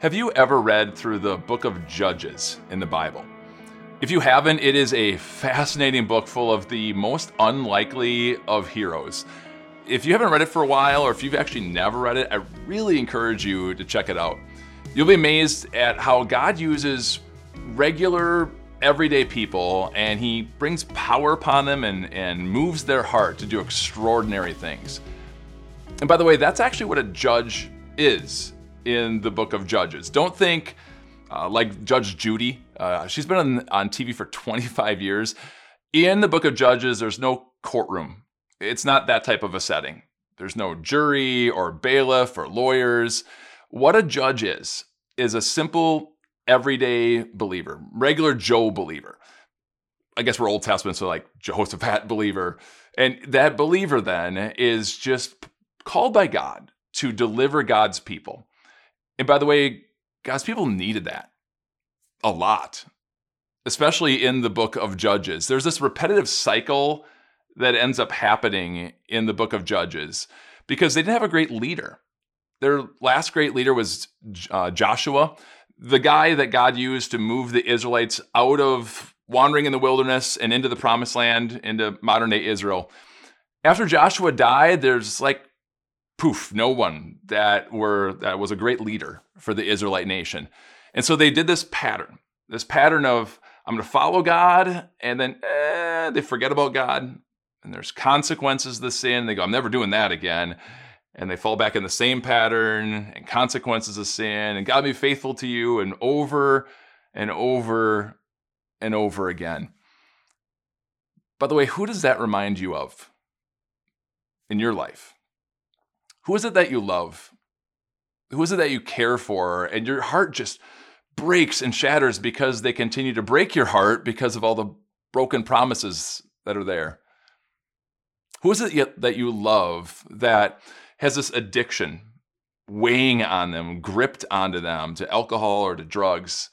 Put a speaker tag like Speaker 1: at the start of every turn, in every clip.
Speaker 1: Have you ever read through the book of Judges in the Bible? If you haven't, it is a fascinating book full of the most unlikely of heroes. If you haven't read it for a while, or if you've actually never read it, I really encourage you to check it out. You'll be amazed at how God uses regular, everyday people and He brings power upon them and, and moves their heart to do extraordinary things. And by the way, that's actually what a judge is in the book of Judges. Don't think uh, like Judge Judy. Uh, she's been on, on TV for 25 years. In the book of Judges, there's no courtroom. It's not that type of a setting. There's no jury or bailiff or lawyers. What a judge is, is a simple, everyday believer, regular Joe believer. I guess we're Old Testament, so like Jehoshaphat believer. And that believer then is just called by God to deliver God's people. And by the way, God's people needed that a lot, especially in the book of Judges. There's this repetitive cycle that ends up happening in the book of Judges because they didn't have a great leader. Their last great leader was uh, Joshua, the guy that God used to move the Israelites out of wandering in the wilderness and into the promised land, into modern day Israel. After Joshua died, there's like poof, no one that were that was a great leader for the Israelite nation. And so they did this pattern, this pattern of I'm going to follow God, and then eh, they forget about God, and there's consequences to the sin. They go, I'm never doing that again. And they fall back in the same pattern and consequences of sin, and God be faithful to you, and over and over and over again. By the way, who does that remind you of in your life? Who is it that you love? Who is it that you care for? And your heart just breaks and shatters because they continue to break your heart because of all the broken promises that are there. Who is it that you love that has this addiction weighing on them, gripped onto them to alcohol or to drugs?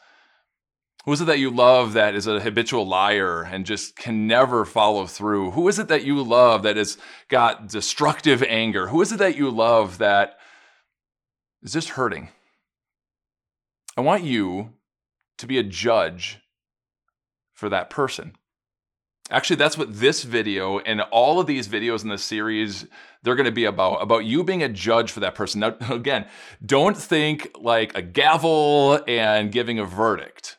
Speaker 1: Who is it that you love that is a habitual liar and just can never follow through? Who is it that you love that has got destructive anger? Who is it that you love that is just hurting? I want you to be a judge for that person. Actually, that's what this video and all of these videos in this series they're going to be about about you being a judge for that person. Now again, don't think like a gavel and giving a verdict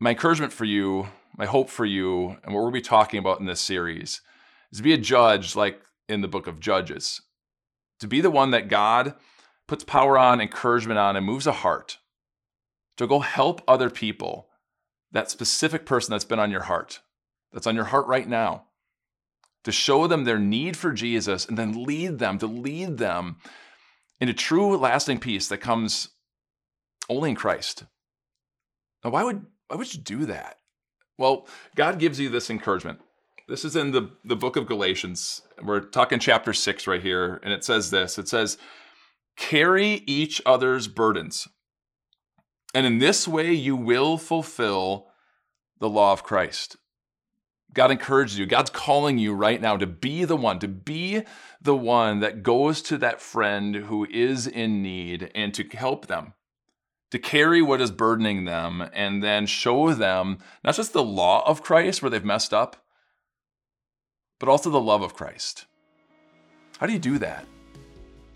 Speaker 1: my encouragement for you, my hope for you, and what we'll be talking about in this series is to be a judge like in the book of Judges, to be the one that God puts power on, encouragement on, and moves a heart to go help other people, that specific person that's been on your heart, that's on your heart right now, to show them their need for Jesus and then lead them, to lead them into true lasting peace that comes only in Christ. Now, why would why would you do that? Well, God gives you this encouragement. This is in the, the book of Galatians. We're talking chapter six right here. And it says this it says, carry each other's burdens. And in this way, you will fulfill the law of Christ. God encourages you. God's calling you right now to be the one, to be the one that goes to that friend who is in need and to help them to carry what is burdening them and then show them not just the law of Christ where they've messed up, but also the love of Christ. How do you do that?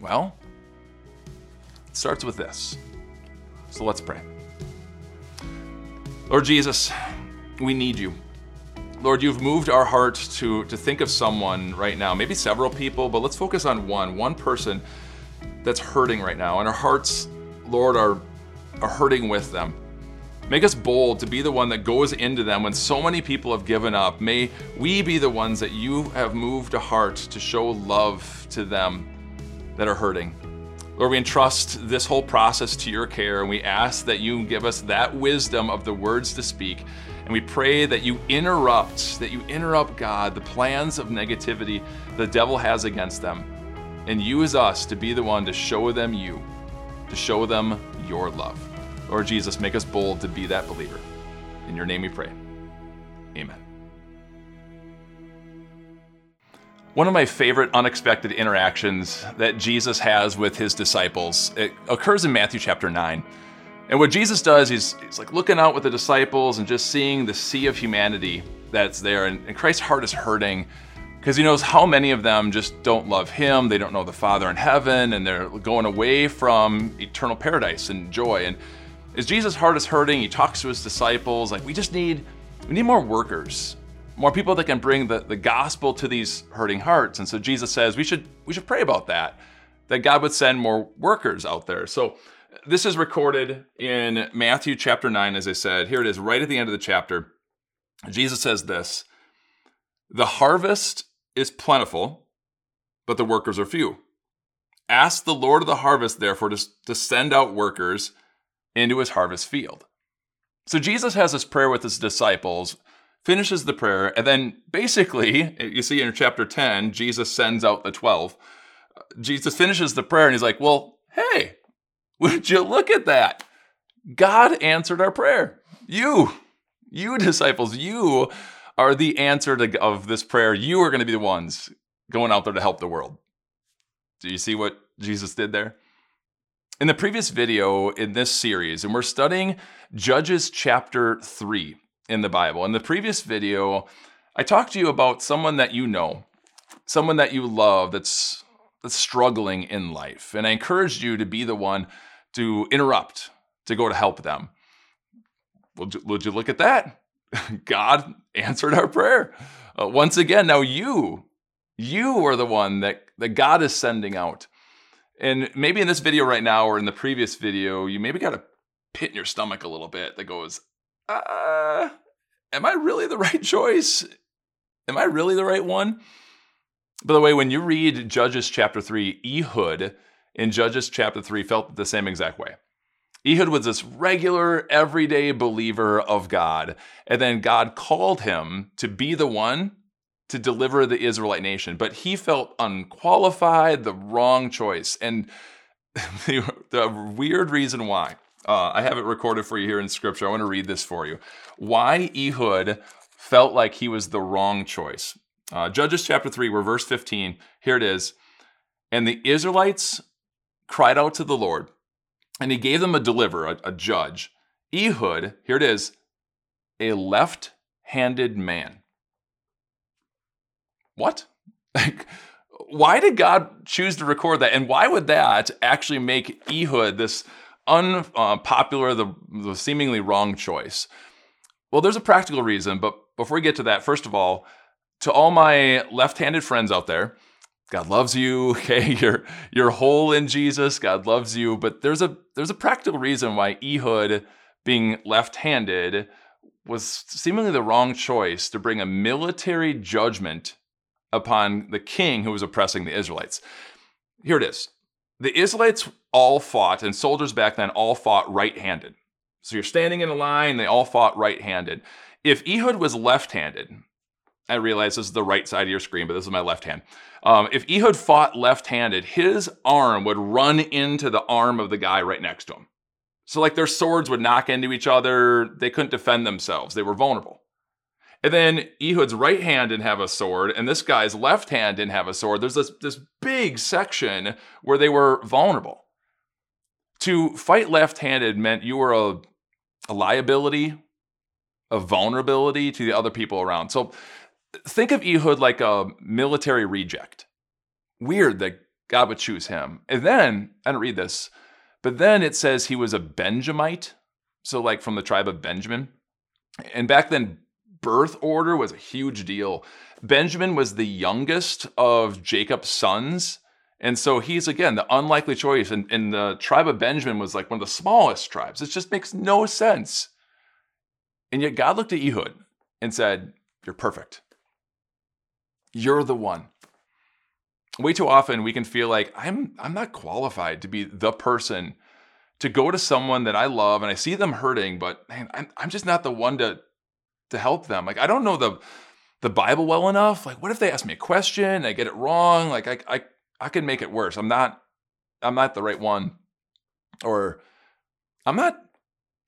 Speaker 1: Well, it starts with this. So let's pray. Lord Jesus, we need you. Lord, you've moved our heart to, to think of someone right now, maybe several people, but let's focus on one, one person that's hurting right now. And our hearts, Lord, are are hurting with them. Make us bold to be the one that goes into them when so many people have given up. May we be the ones that you have moved a heart to show love to them. that are hurting. Lord, we entrust this whole process to your care and we ask that you give us that wisdom of the words to speak. And we pray that you interrupt, that you interrupt, God, the plans of negativity the devil has against them and use us to be the one to show them you, to show them your love. Lord Jesus, make us bold to be that believer. In your name we pray. Amen. One of my favorite unexpected interactions that Jesus has with his disciples it occurs in Matthew chapter 9. And what Jesus does, he's, he's like looking out with the disciples and just seeing the sea of humanity that's there. And, and Christ's heart is hurting because he knows how many of them just don't love him. They don't know the Father in heaven, and they're going away from eternal paradise and joy. And as Jesus' heart is hurting, he talks to his disciples like, we just need, we need more workers more people that can bring the, the gospel to these hurting hearts. And so Jesus says we should we should pray about that, that God would send more workers out there. So this is recorded in Matthew chapter 9, as I said. Here it is, right at the end of the chapter. Jesus says this The harvest is plentiful, but the workers are few. Ask the Lord of the harvest, therefore, to, to send out workers into his harvest field. So Jesus has this prayer with his disciples finishes the prayer, and then basically, you see in chapter 10, Jesus sends out the 12. Jesus finishes the prayer and he's like, Well, hey, would you look at that? God answered our prayer. You, you disciples, you are the answer to, of this prayer. You are going to be the ones going out there to help the world. Do you see what Jesus did there? In the previous video in this series, and we're studying Judges chapter 3 in the Bible. In the previous video, I talked to you about someone that you know, someone that you love that's that's struggling in life. And I encouraged you to be the one to interrupt, to go to help them. Would you, would you look at that? God answered our prayer. Uh, once again, now you, you are the one that, that God is sending out. And maybe in this video right now or in the previous video, you maybe got a pit in your stomach a little bit that goes, uh, am I really the right choice? Am I really the right one? By the way, when you read Judges chapter 3, Ehud in Judges chapter 3 felt the same exact way. Ehud was this regular, everyday believer of God, and then God called him to be the one to deliver the Israelite nation, but he felt unqualified, the wrong choice. And the, the weird reason why uh, I have it recorded for you here in scripture. I want to read this for you. Why Ehud felt like he was the wrong choice. Uh, Judges chapter 3, where verse 15, here it is. And the Israelites cried out to the Lord, and he gave them a deliverer, a, a judge. Ehud, here it is, a left handed man. What? Like, why did God choose to record that? And why would that actually make Ehud this unpopular, the, the seemingly wrong choice? Well, there's a practical reason, but before we get to that, first of all, to all my left-handed friends out there, God loves you. Okay, you're you're whole in Jesus. God loves you, but there's a there's a practical reason why Ehud being left-handed was seemingly the wrong choice to bring a military judgment upon the king who was oppressing the Israelites. Here it is. The Israelites all fought, and soldiers back then all fought right handed. So you're standing in a line, they all fought right handed. If Ehud was left handed, I realize this is the right side of your screen, but this is my left hand. Um, if Ehud fought left handed, his arm would run into the arm of the guy right next to him. So, like, their swords would knock into each other. They couldn't defend themselves, they were vulnerable. And then Ehud's right hand didn't have a sword, and this guy's left hand didn't have a sword. There's this, this big section where they were vulnerable. To fight left handed meant you were a, a liability, a vulnerability to the other people around. So think of Ehud like a military reject. Weird that God would choose him. And then, I don't read this, but then it says he was a Benjamite. So, like from the tribe of Benjamin. And back then, birth order was a huge deal. Benjamin was the youngest of Jacob's sons. And so he's, again, the unlikely choice. And, and the tribe of Benjamin was like one of the smallest tribes. It just makes no sense. And yet God looked at Ehud and said, You're perfect. You're the one. way too often we can feel like I'm I'm not qualified to be the person to go to someone that I love and I see them hurting, but man, I'm, I'm just not the one to to help them. Like I don't know the the Bible well enough. Like what if they ask me a question, I get it wrong? Like I I I can make it worse. I'm not I'm not the right one. Or I'm not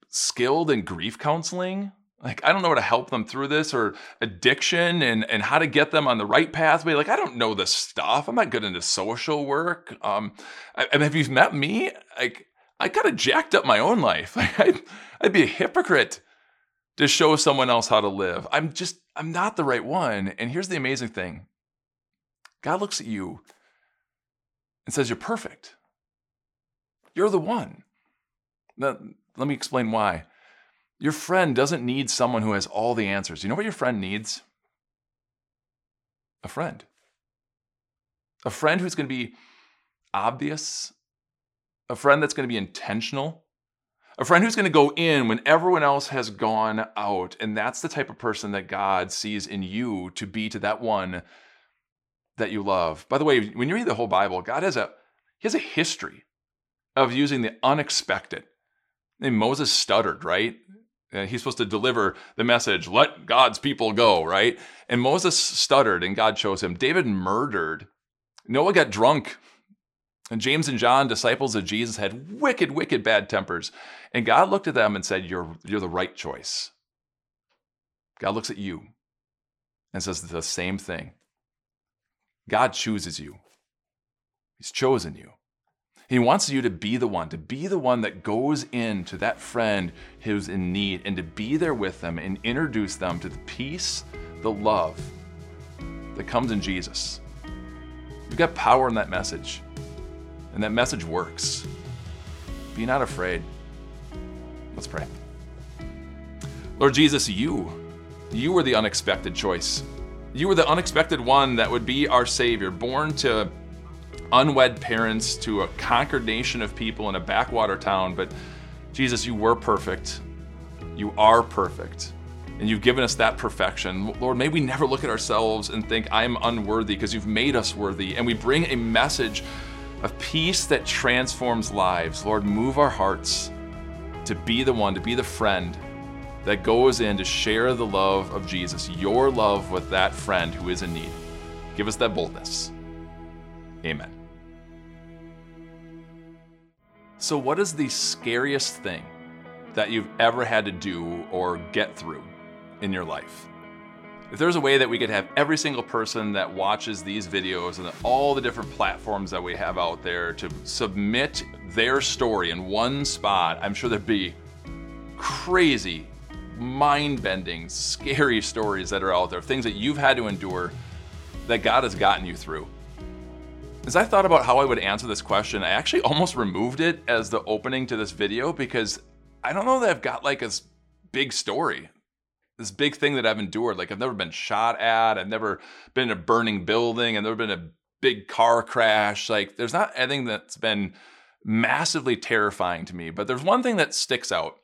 Speaker 1: skilled in grief counseling. Like I don't know how to help them through this or addiction and and how to get them on the right pathway. Like I don't know this stuff. I'm not good into social work. Um, I, and if you've met me? Like I kind of jacked up my own life. I'd, I'd be a hypocrite to show someone else how to live. I'm just I'm not the right one. And here's the amazing thing: God looks at you and says you're perfect. You're the one. Now, let me explain why. Your friend doesn't need someone who has all the answers. You know what your friend needs? A friend. A friend who's going to be obvious, a friend that's going to be intentional, a friend who's going to go in when everyone else has gone out. And that's the type of person that God sees in you to be to that one that you love. By the way, when you read the whole Bible, God has a he has a history of using the unexpected. And Moses stuttered, right? And he's supposed to deliver the message, let God's people go, right? And Moses stuttered and God chose him. David murdered. Noah got drunk. And James and John, disciples of Jesus, had wicked, wicked bad tempers. And God looked at them and said, You're, you're the right choice. God looks at you and says the same thing. God chooses you, He's chosen you. He wants you to be the one, to be the one that goes in to that friend who's in need and to be there with them and introduce them to the peace, the love that comes in Jesus. You've got power in that message, and that message works. Be not afraid. Let's pray. Lord Jesus, you, you were the unexpected choice. You were the unexpected one that would be our Savior, born to unwed parents to a conquered nation of people in a backwater town. But Jesus, you were perfect. You are perfect. And you've given us that perfection. Lord, may we never look at ourselves and think, I'm unworthy because you've made us worthy. And we bring a message of peace that transforms lives. Lord, move our hearts to be the one, to be the friend that goes in to share the love of Jesus, your love with that friend who is in need. Give us that boldness. Amen. So, what is the scariest thing that you've ever had to do or get through in your life? If there's a way that we could have every single person that watches these videos and all the different platforms that we have out there to submit their story in one spot, I'm sure there'd be crazy, mind bending, scary stories that are out there, things that you've had to endure that God has gotten you through. As I thought about how I would answer this question, I actually almost removed it as the opening to this video because I don't know that I've got like a big story, this big thing that I've endured. Like I've never been shot at, I've never been in a burning building, I've never been a big car crash. Like there's not anything that's been massively terrifying to me, but there's one thing that sticks out.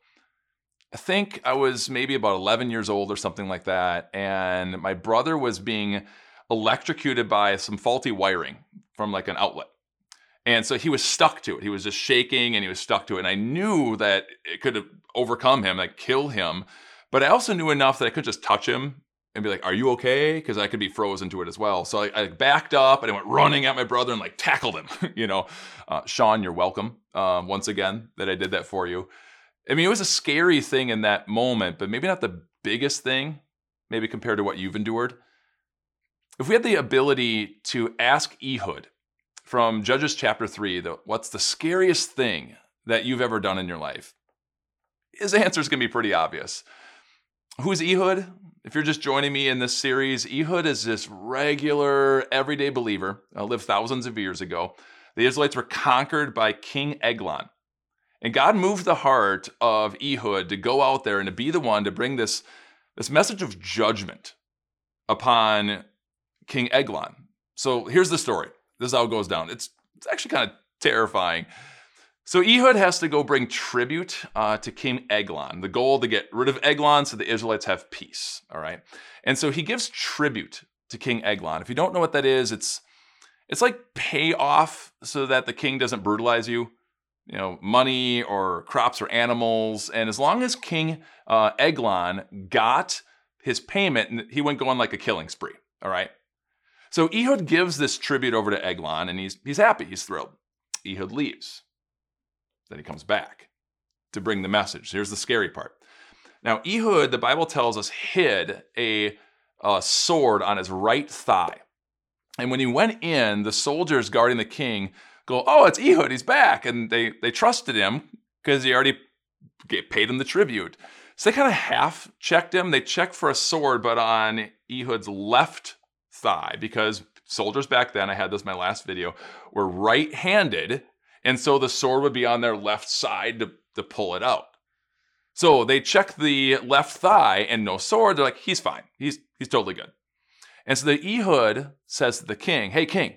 Speaker 1: I think I was maybe about 11 years old or something like that, and my brother was being electrocuted by some faulty wiring from like an outlet. And so he was stuck to it. He was just shaking and he was stuck to it. And I knew that it could have overcome him, like kill him. But I also knew enough that I could just touch him and be like, Are you okay? Because I could be frozen to it as well. So I, I, backed up and I went running at my brother and like tackled him. you know, uh, Sean, you're welcome um, once again that I did that for you. I mean, it was a scary thing in that moment, but maybe not the biggest thing, maybe compared to what you've endured. If we had the ability to ask Ehud from Judges chapter 3, the, what's the scariest thing that you've ever done in your life? His answer is going to be pretty obvious. Who's Ehud? If you're just joining me in this series, Ehud is this regular, everyday believer, uh, lived thousands of years ago. The Israelites were conquered by King Eglon. And God moved the heart of Ehud to go out there and to be the one to bring this, this message of judgment upon King Eglon. So here's the story. This is how it goes down. It's, it's actually kind of terrifying. So Ehud has to go bring tribute uh, to King Eglon. The goal to get rid of Eglon so the Israelites have peace. All right, and so he gives tribute to King Eglon. If you don't know what that is, it's It's like pay off so that the king doesn't brutalize you. You know, money or crops or animals. And as long as King uh, Eglon got his payment, he wouldn't go on like a killing spree. All right. So Ehud gives this tribute over to Eglon and he's, he's happy. He's thrilled. Ehud leaves. Then he comes back to bring the message. Here's the scary part. Now, Ehud, the Bible tells us, hid a, a sword on his right thigh. And when he went in, the soldiers guarding the king go, "Oh, it's Ehud, he's back," and they they trusted him because he already paid him the tribute. So they kind of half checked him. They checked for a sword, but on Ehud's left thigh because soldiers back then, I had this in my last video, were right-handed, and so the sword would be on their left side to, to pull it out. So they check the left thigh and no sword. They're like, he's fine. He's he's totally good. And so the Ehud says to the king, Hey king,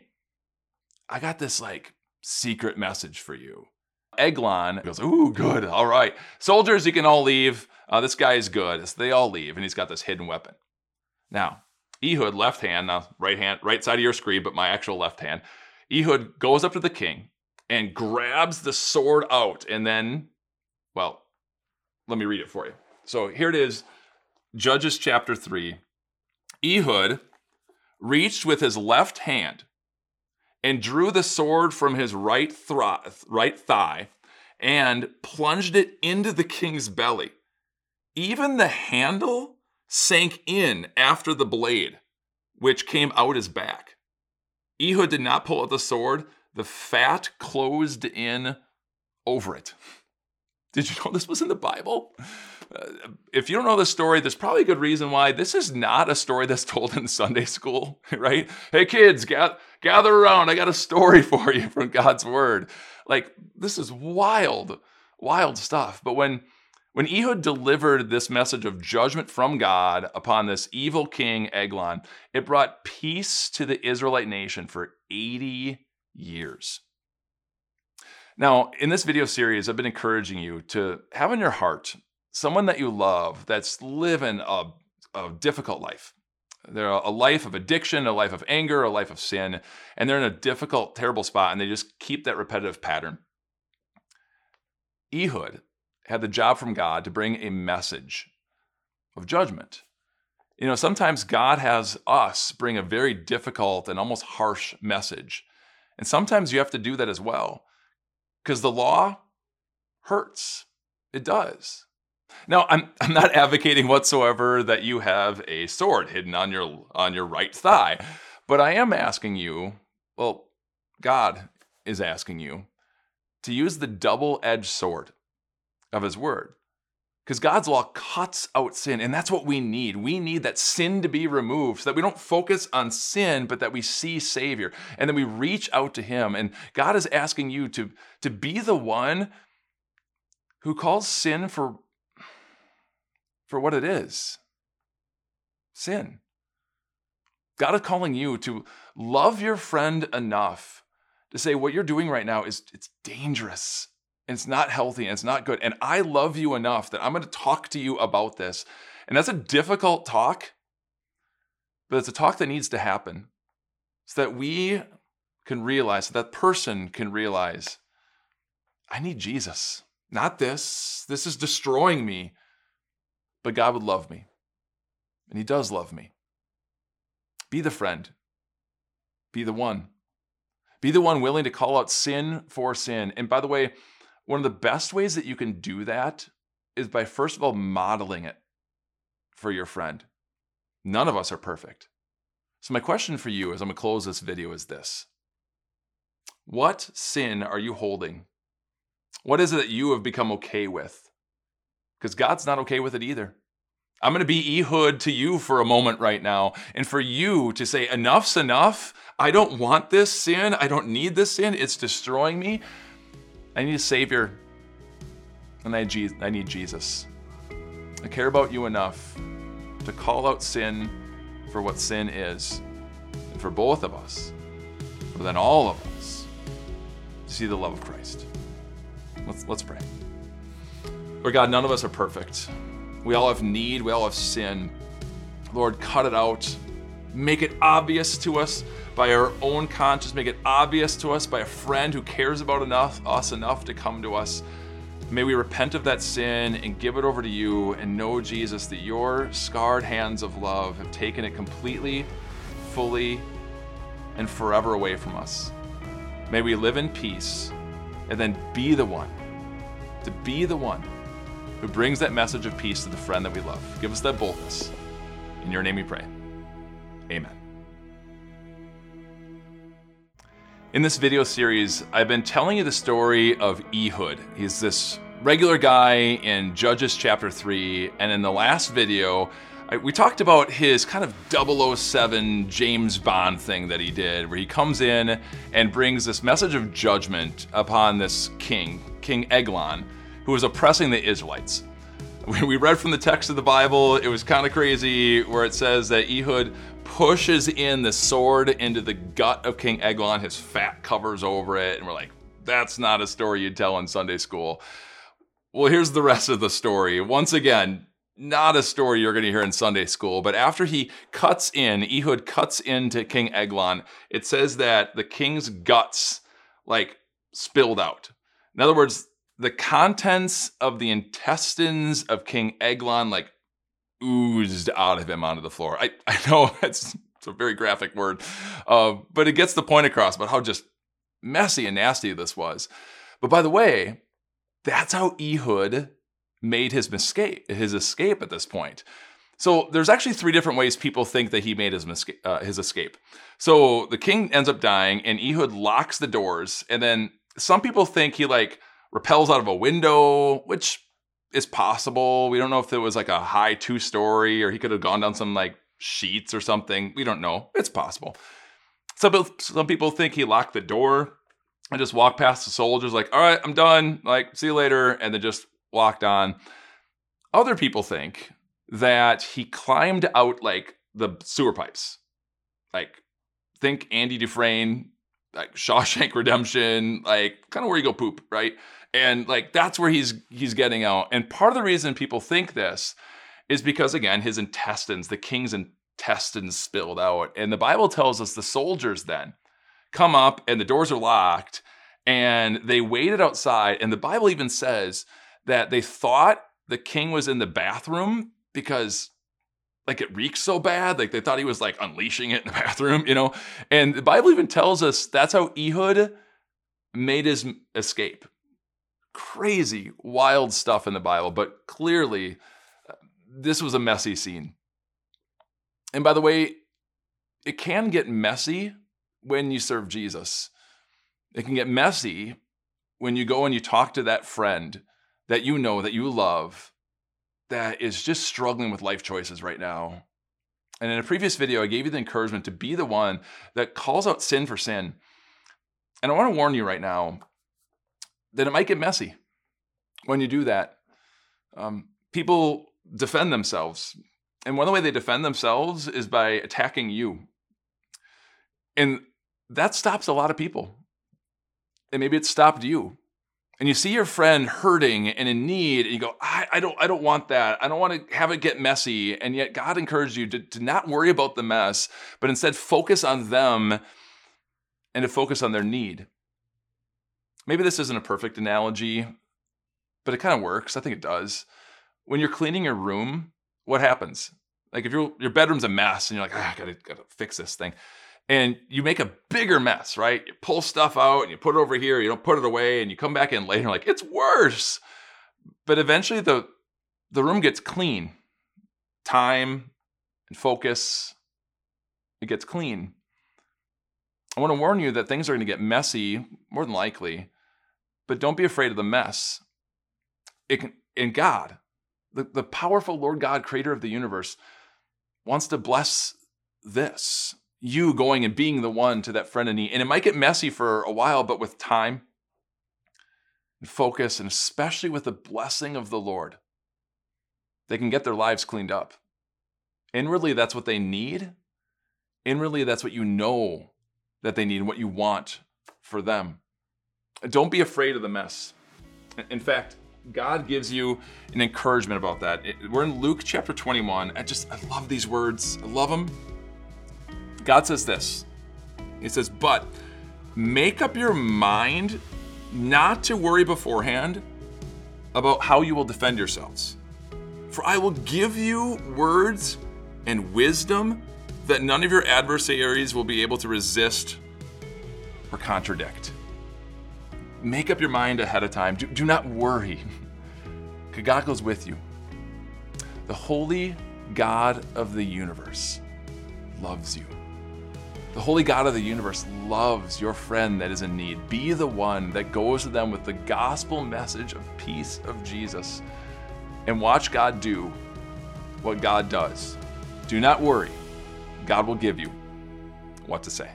Speaker 1: I got this like secret message for you. Eglon goes, Ooh, good. All right. Soldiers, you can all leave. Uh, this guy is good. So they all leave, and he's got this hidden weapon. Now, Ehud, left hand, now right hand, right side of your screen, but my actual left hand. Ehud goes up to the king and grabs the sword out. And then, well, let me read it for you. So here it is Judges chapter 3. Ehud reached with his left hand and drew the sword from his right, right thigh and plunged it into the king's belly. Even the handle sank in after the blade, which came out his back. Ehud did not pull out the sword, the fat closed in over it. Did you know this was in the Bible? Uh, if you don't know the story, there's probably a good reason why this is not a story that's told in Sunday school, right? Hey, kids, gather, gather around. I got a story for you from God's word. Like, this is wild, wild stuff. But when when Ehud delivered this message of judgment from God upon this evil king Eglon, it brought peace to the Israelite nation for 80 years. Now, in this video series, I've been encouraging you to have in your heart someone that you love that's living a, a difficult life. They're a life of addiction, a life of anger, a life of sin, and they're in a difficult, terrible spot, and they just keep that repetitive pattern. Ehud had the job from God to bring a message of judgment. You know, sometimes God has us bring a very difficult and almost harsh message. And sometimes you have to do that as well because the law hurts. It does. Now, I'm, I'm not advocating whatsoever that you have a sword hidden on your on your right thigh, but I am asking you, well, God is asking you to use the double-edged sword of his word. Because God's law cuts out sin, and that's what we need. We need that sin to be removed so that we don't focus on sin, but that we see Savior and then we reach out to Him. And God is asking you to, to be the one who calls sin for, for what it is sin. God is calling you to love your friend enough to say what you're doing right now is it's dangerous it's not healthy and it's not good. And I love you enough that I'm going to talk to you about this. And that's a difficult talk, but it's a talk that needs to happen so that we can realize, so that person can realize, I need Jesus, not this. This is destroying me. But God would love me, and He does love me. Be the friend, be the one. Be the one willing to call out sin for sin. And by the way, one of the best ways that you can do that is by first of all modeling it for your friend. None of us are perfect. So, my question for you as I'm gonna close this video is this What sin are you holding? What is it that you have become okay with? Because God's not okay with it either. I'm going to be Ehud to you for a moment right now, and for you to say, enough's enough. I don't want this sin. I don't need this sin. It's destroying me. I need a Savior, and I need Jesus. I care about you enough to call out sin for what sin is, and for both of us, but then all of us, to see the love of Christ. Let's, let's pray. Lord God, none of us are perfect. We all have need, we all have sin. Lord, cut it out. Make it obvious to us by our own conscience. Make it obvious to us by a friend who cares about enough, us enough to come to us. May we repent of that sin and give it over to you and know, Jesus, that your scarred hands of love have taken it completely, fully, and forever away from us. May we live in peace and then be the one, to be the one who brings that message of peace to the friend that we love. Give us that boldness. In your name we pray. Amen. In this video series, I've been telling you the story of Ehud. He's this regular guy in Judges chapter 3, and in the last video, we talked about his kind of 007 James Bond thing that he did, where he comes in and brings this message of judgment upon this king, King Eglon, who was oppressing the Israelites. We read from the text of the Bible, it was kind of crazy, where it says that Ehud pushes in the sword into the gut of King Eglon. His fat covers over it, and we're like, that's not a story you'd tell in Sunday school. Well, here's the rest of the story. Once again, not a story you're going to hear in Sunday school, but after he cuts in, Ehud cuts into King Eglon, it says that the king's guts like spilled out. In other words, the contents of the intestines of King Eglon like oozed out of him onto the floor. I, I know that's it's a very graphic word, uh, but it gets the point across about how just messy and nasty this was. But by the way, that's how Ehud made his escape, his escape at this point. So there's actually three different ways people think that he made his, uh, his escape. So the king ends up dying, and Ehud locks the doors, and then some people think he like repels out of a window, which is possible. We don't know if it was like a high two story or he could have gone down some like sheets or something. We don't know. It's possible. Some, some people think he locked the door and just walked past the soldiers, like, all right, I'm done. Like, see you later. And then just walked on. Other people think that he climbed out like the sewer pipes. Like, think Andy Dufresne, like Shawshank Redemption, like kind of where you go poop, right? And like that's where he's he's getting out. And part of the reason people think this is because again his intestines the king's intestines spilled out. And the bible tells us the soldiers then come up and the doors are locked and they waited outside. And the bible even says that they thought the king was in the bathroom because like it reeks so bad like they thought he was like unleashing it in the bathroom you know? And the bible even tells us that's how ehud made his escape crazy, wild stuff in the Bible, but clearly uh, this was a messy scene. And by the way, it can get messy when you serve Jesus. It can get messy when you go and you talk to that friend that you know, that you love, that is just struggling with life choices right now. And in a previous video, I gave you the encouragement to be the one that calls out sin for sin. And I want to warn you right now then it might get messy when you do that. Um, people defend themselves. And one of the way they defend themselves is by attacking you. And that stops a lot of people. And maybe it stopped you. And you see your friend hurting and in need, and you go, I, I don't, I don't want that. I don't want to have it get messy. And yet God encouraged you to, to not worry about the mess, but instead focus on them and to focus on their need maybe this isn't a perfect analogy, but it kind of works. I think it does. When you're cleaning your room, what happens? Like if your your bedroom's a mess and you're like, ah, I gotta gotta fix this thing, and you make a bigger mess, right? You pull stuff out and you put it over here, you don't put it away, and you come back in later, like it's worse. But eventually the the room gets clean. Time and focus, it gets clean. I want to warn you that things are going to get messy, more than likely, but don't be afraid of the mess. It can, God, the, the powerful Lord God, creator of the universe, wants to bless this. You going and being the one to that friend in need. And it might get messy for a while, but with time and focus, and especially with the blessing of the Lord, they can get their lives cleaned up. Inwardly, that's what they need. Inwardly, that's what you know that they need and what you want for them. Don't be afraid of the mess. In fact, God gives you an encouragement about that. We're in Luke chapter 21. I just, I love these words. I love them. God says this He says, But make up your mind not to worry beforehand about how you will defend yourselves. For I will give you words and wisdom that none of your adversaries will be able to resist or contradict. Make up your mind ahead of time. Do, do not worry. Kagako's with you. The holy God of the universe loves you. The holy God of the universe loves your friend that is in need. Be the one that goes to them with the gospel message of peace of Jesus and watch God do what God does. Do not worry. God will give you what to say.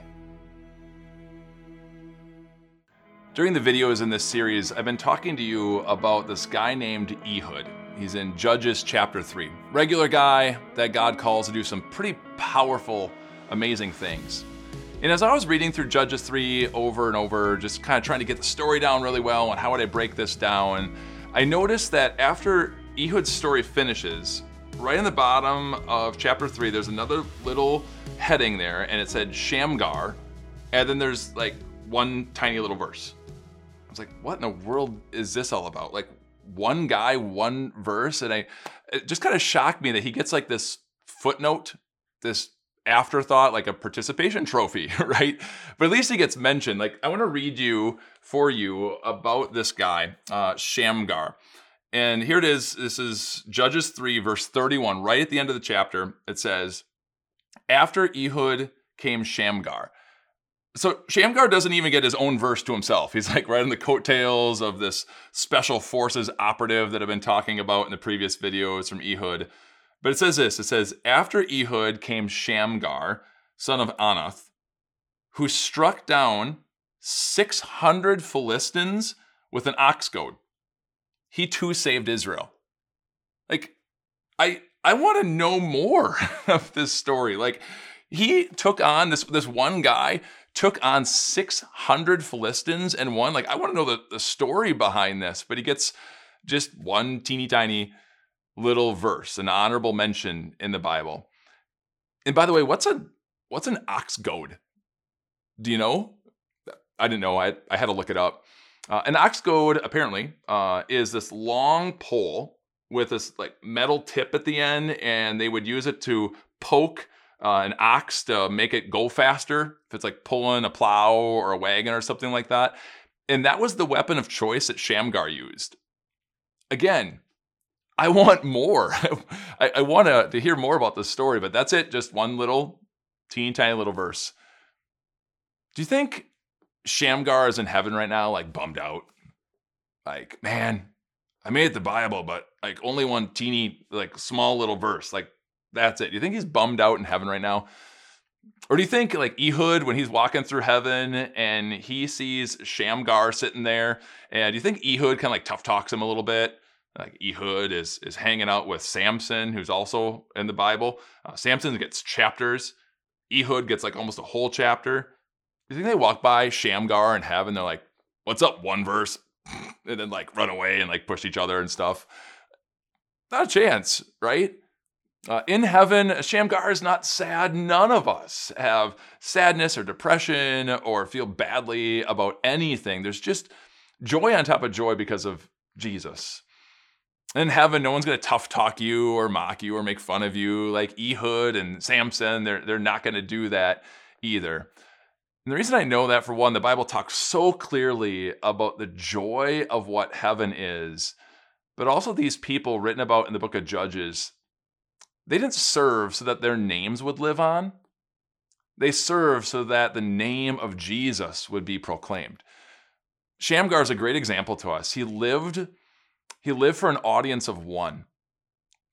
Speaker 1: During the videos in this series, I've been talking to you about this guy named Ehud. He's in Judges chapter 3. Regular guy that God calls to do some pretty powerful, amazing things. And as I was reading through Judges 3 over and over, just kind of trying to get the story down really well and how would I break this down, I noticed that after Ehud's story finishes, right in the bottom of chapter 3, there's another little heading there, and it said Shamgar, and then there's like one tiny little verse. I was like, what in the world is this all about? Like, one guy, one verse, and I it just kind of shocked me that he gets like this footnote, this afterthought, like a participation trophy, right? But at least he gets mentioned. Like, I want to read you for you about this guy, uh, Shamgar. And here it is. This is Judges 3, verse 31, right at the end of the chapter. It says, After Ehud came Shamgar. So Shamgar doesn't even get his own verse to himself. He's like right in the coattails of this special forces operative that I've been talking about in the previous videos from Ehud. But it says this it says, After Ehud came Shamgar, son of Anath, who struck down 600 Philistines with an ox goad he too saved Israel. Like, I I want to know more of this story. Like, he took on this this one guy took on 600 Philistines and won. Like, I want to know the, the story behind this, but he gets just one teeny tiny little verse, an honorable mention in the Bible. And by the way, what's a what's an ox goad? Do you know? I didn't know. I I had to look it up. Uh, an ox goad apparently uh, is this long pole with this like metal tip at the end, and they would use it to poke uh, an ox to make it go faster. If it's like pulling a plow or a wagon or something like that, and that was the weapon of choice that Shamgar used. Again, I want more. I, I want to, hear more about this story, but that's it. Just one little teeny tiny little verse. Do you think Shamgar is in heaven right now, like bummed out. Like, man, I made it the Bible, but like only one teeny, like small little verse. Like, that's it. Do you think he's bummed out in heaven right now? Or do you think like Ehud when he's walking through heaven and he sees Shamgar sitting there, and do you think Ehud kind of like tough talks him a little bit? Like Ehud is is hanging out with Samson, who's also in the Bible. Uh, Samson gets chapters. Ehud gets like almost a whole chapter you think they walk by Shamgar in heaven? They're like, "What's up?" One verse, and then like run away and like push each other and stuff. Not a chance, right? Uh, in heaven, Shamgar is not sad. None of us have sadness or depression or feel badly about anything. There's just joy on top of joy because of Jesus. In heaven, no one's going to tough talk you or mock you or make fun of you like Ehud and Samson. They're, they're not going to do that either. And the reason I know that, for one, the Bible talks so clearly about the joy of what heaven is, but also these people written about in the book of Judges, they didn't serve so that their names would live on. They served so that the name of Jesus would be proclaimed. Shamgar is a great example to us. He lived, he lived for an audience of one,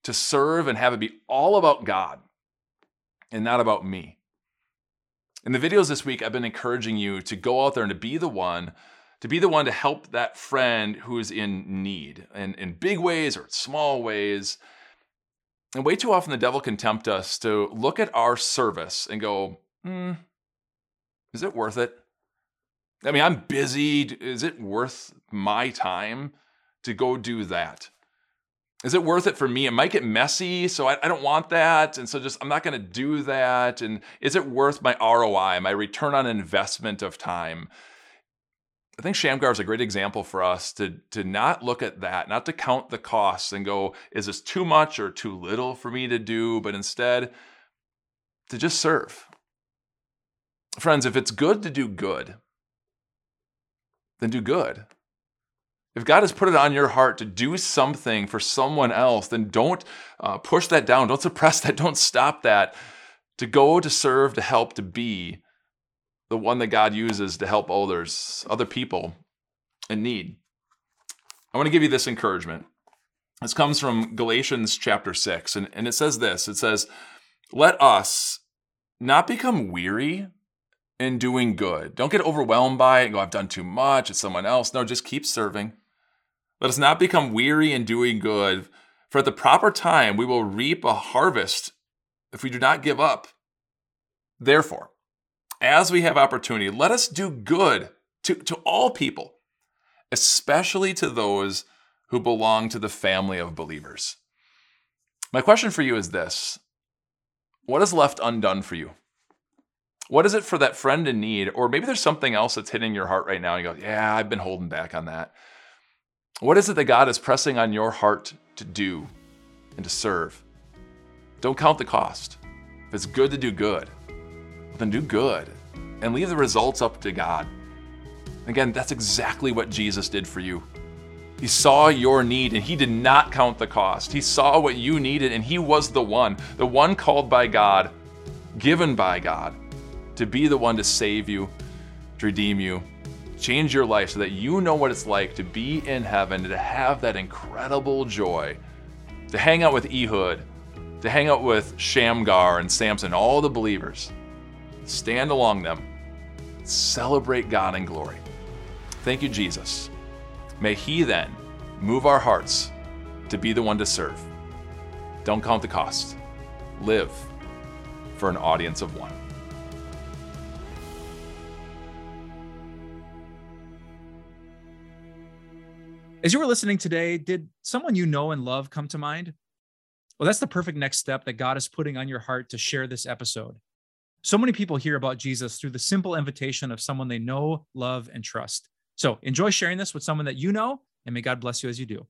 Speaker 1: to serve and have it be all about God and not about me. In the videos this week, I've been encouraging you to go out there and to be the one, to be the one to help that friend who's in need and in big ways or small ways. And way too often the devil can tempt us to look at our service and go, hmm, is it worth it? I mean, I'm busy. Is it worth my time to go do that? Is it worth it for me? It might get messy, so I, I don't want that. And so just, I'm not going to do that. And is it worth my ROI, my return on investment of time? I think Shamgar is a great example for us to, to not look at that, not to count the costs and go, is this too much or too little for me to do? But instead, to just serve. Friends, if it's good to do good, then do good. If God has put it on your heart to do something for someone else, then don't uh, push that down. Don't suppress that. Don't stop that. To go, to serve, to help, to be the one that God uses to help others, other people in need. I want to give you this encouragement. This comes from Galatians chapter 6, and, and it says this it says, Let us not become weary in doing good. Don't get overwhelmed by it go, I've done too much, it's someone else. No, just keep serving. Let us not become weary in doing good, for at the proper time we will reap a harvest if we do not give up. Therefore, as we have opportunity, let us do good to, to all people, especially to those who belong to the family of believers. My question for you is this What is left undone for you? What is it for that friend in need? Or maybe there's something else that's hitting your heart right now. And you go, Yeah, I've been holding back on that. What is it that God is pressing on your heart to do and to serve? Don't count the cost. If it's good to do good, then do good and leave the results up to God. Again, that's exactly what Jesus did for you. He saw your need and he did not count the cost. He saw what you needed and he was the one, the one called by God, given by God to be the one to save you, to redeem you, change your life so that you know what it's like to be in heaven, to have that incredible joy, to hang out with Ehud, to hang out with Shamgar and Samson, all the believers. Stand along them, celebrate God in glory. Thank you, Jesus. May He then move our hearts to be the one to serve. Don't count the cost. Live for an audience of one.
Speaker 2: As you were listening today, did someone you know and love come to mind? Well, that's the perfect next step that God is putting on your heart to share this episode. So many people hear about Jesus through the simple invitation of someone they know, love, and trust. So enjoy sharing this with someone that you know, and may God bless you as you do.